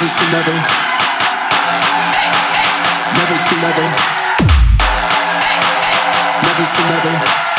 never. level say never. Never say never.